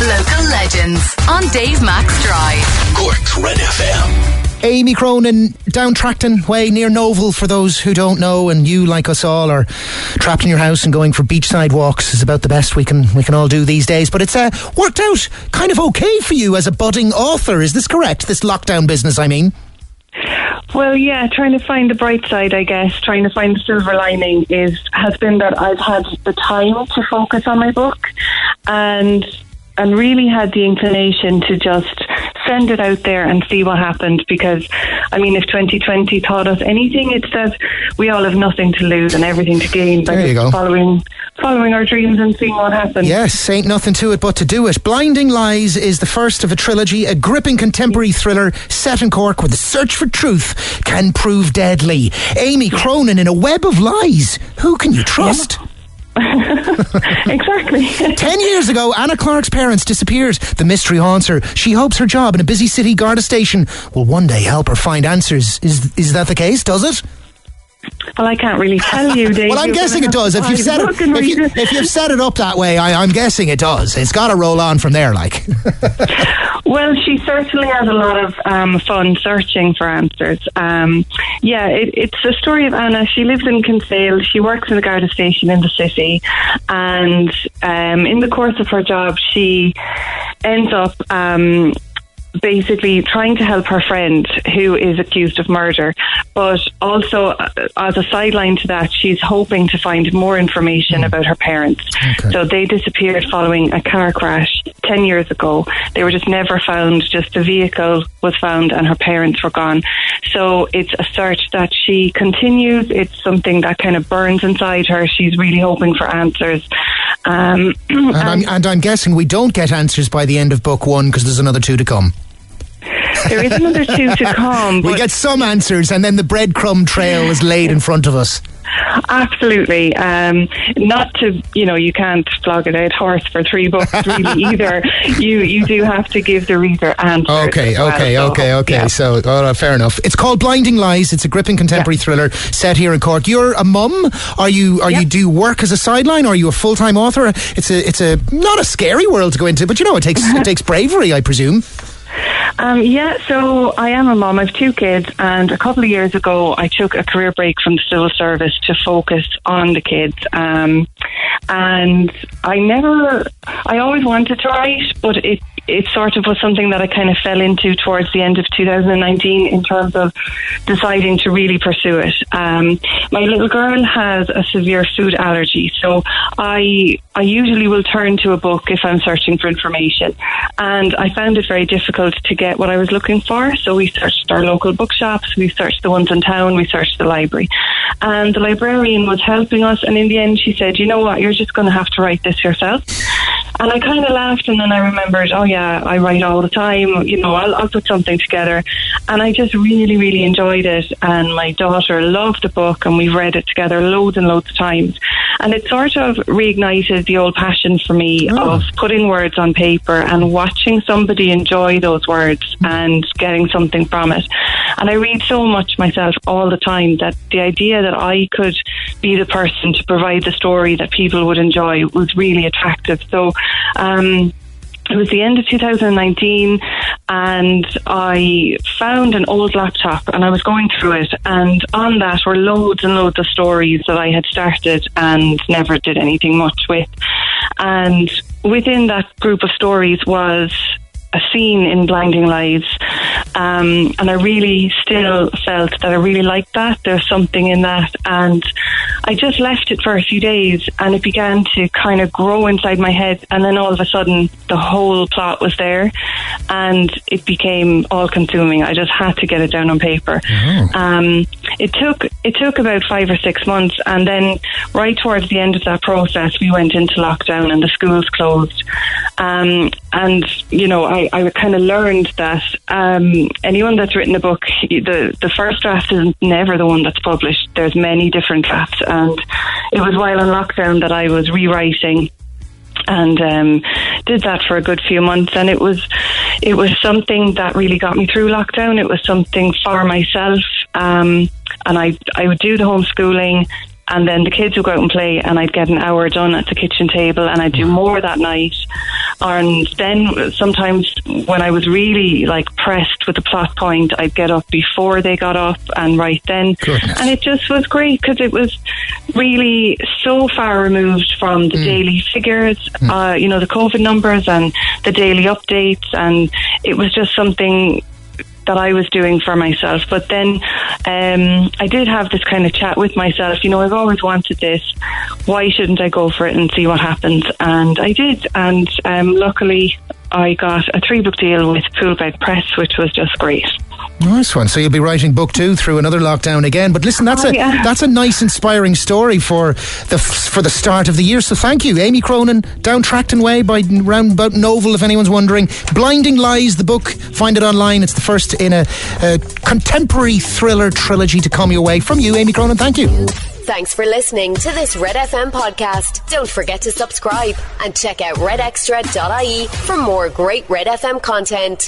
Local legends on Dave Max Drive. Cork's Red FM. Amy Cronin, down Tracton Way near Nohoval, for those who don't know, and you, like us all, are trapped in your house and going for beachside walks is about the best we can we can all do these days. But it's uh, worked out kind of okay for you as a budding author. Is this correct? This lockdown business, I mean. Well, yeah, trying to find the bright side, I guess, trying to find the silver lining is has been that I've had the time to focus on my book and and really had the inclination to just send it out there and see what happened because I mean if 2020 taught us anything it's that we all have nothing to lose and everything to gain by There you go. following following our dreams and seeing what happens. Yes, ain't nothing to it but to do it. Blinding Lies is the first of a trilogy, a gripping contemporary thriller set in Cork where the search for truth can prove deadly. Amy Cronin in a web of lies. Who can you trust? exactly. Ten years ago, Anna Clarke's parents disappeared. The mystery haunts her. She hopes her job in a busy city Garda station will one day help her find answers. Is is that the case? Does it? Well, I can't really tell you, Dave. Well, I'm You're guessing it does. If you've set it, if, you, if you've set it up that way, I, I'm guessing it does. It's got to roll on from there. Like, Well, she certainly has a lot of um, fun searching for answers. Um, yeah, it, it's the story of Anna. She lives in Kinsale. She works in the Garda station in the city, and um, in the course of her job, she ends up. Um, basically trying to help her friend who is accused of murder but also uh, as a sideline to that she's hoping to find more information about her parents. Okay. so they disappeared following a car crash 10 years ago. They were just never found. Just the vehicle was found and her parents were gone. So it's a search that she continues. It's something that kind of burns inside her. She's really hoping for answers. Um, and I'm, and I'm guessing we don't get answers by the end of book one because there's another two to come. There is another two to come We get some answers, and then the breadcrumb trail is laid in front of us. Absolutely. Um, not to, you know, you can't flog a dead horse for three books really either. You you do have to give the reader answers. Okay, well. okay, So, okay, okay. yeah. So, all right, fair enough. It's called Blinding Lies. It's a gripping contemporary thriller set here in Cork. You're a mum. Are you? Are you do work as a sideline? Or are you a full time author? It's a it's a not a scary world to go into, but you know it takes it takes bravery, I presume. Um, yeah, so I am a mom. I have two kids, and a couple of years ago, I took a career break from the civil service to focus on the kids. Um, and I never, I always wanted to write, but it it sort of was something that I kind of fell into towards the end of 2019 in terms of deciding to really pursue it. Um, my little girl has a severe food allergy, so I I usually will turn to a book if I'm searching for information, and I found it very difficult to get what I was looking for. So we searched our local bookshops, we searched the ones in town, we searched the library, and the librarian was helping us. And in the end, she said, "You know what? You're just going to have to write this yourself." And I kind of laughed, and then I remembered, oh yeah, I write all the time. You know, I'll, I'll put something together, and I just really, really enjoyed it. And my daughter loved the book, and we've read it together loads and loads of times. And it sort of reignited the old passion for me oh. of putting words on paper and watching somebody enjoy those words and getting something from it. And I read so much myself all the time that the idea that I could be the person to provide the story that people would enjoy was really attractive. So, um, it was the end of 2019 and I found an old laptop and I was going through it and on that were loads and loads of stories that I had started and never did anything much with. And within that group of stories was a scene in Blinding Lies, um, and I really still felt that I really liked that. There's something in that, and I just left it for a few days, and it began to kind of grow inside my head, and then all of a sudden, the whole plot was there, and it became all-consuming. I just had to get it down on paper. Um, it took it took about five or six months, and then right towards the end of that process, we went into lockdown, and the schools closed. Um, and you know, I, I kind of learned that um, anyone that's written a book, the the first draft is never the one that's published. There's many different drafts, and it was while in lockdown that I was rewriting and um, did that for a good few months. And it was it was something that really got me through lockdown. It was something for myself, um, and I I would do the homeschooling. And then the kids would go out and play, and I'd get an hour done at the kitchen table, and I'd do mm. more that night. And then sometimes when I was really like pressed with the plot point, I'd get up before they got up and write then, Goodness. and it just was great because it was really so far removed from the mm. daily figures, mm. uh, you know, the COVID numbers and the daily updates, and it was just something that I was doing for myself. But then um, I did have this kind of chat with myself. You know, I've always wanted this. Why shouldn't I go for it and see what happens? And I did. And um, luckily, I got a three book deal with Poolbeg Press, which was just great. Nice one. So you'll be writing book two through another lockdown again. But listen, that's Oh, a yeah. that's a nice, inspiring story for the for the start of the year. So thank you, Amy Cronin, down Tracton Way by roundabout Nohoval. If anyone's wondering, Blinding Lies, the book. Find it online. It's the first in a, a contemporary thriller trilogy to come your way. From you, Amy Cronin. Thank you. Thanks for listening to this Red FM podcast. Don't forget to subscribe and check out redextra.ie for more great Red FM content.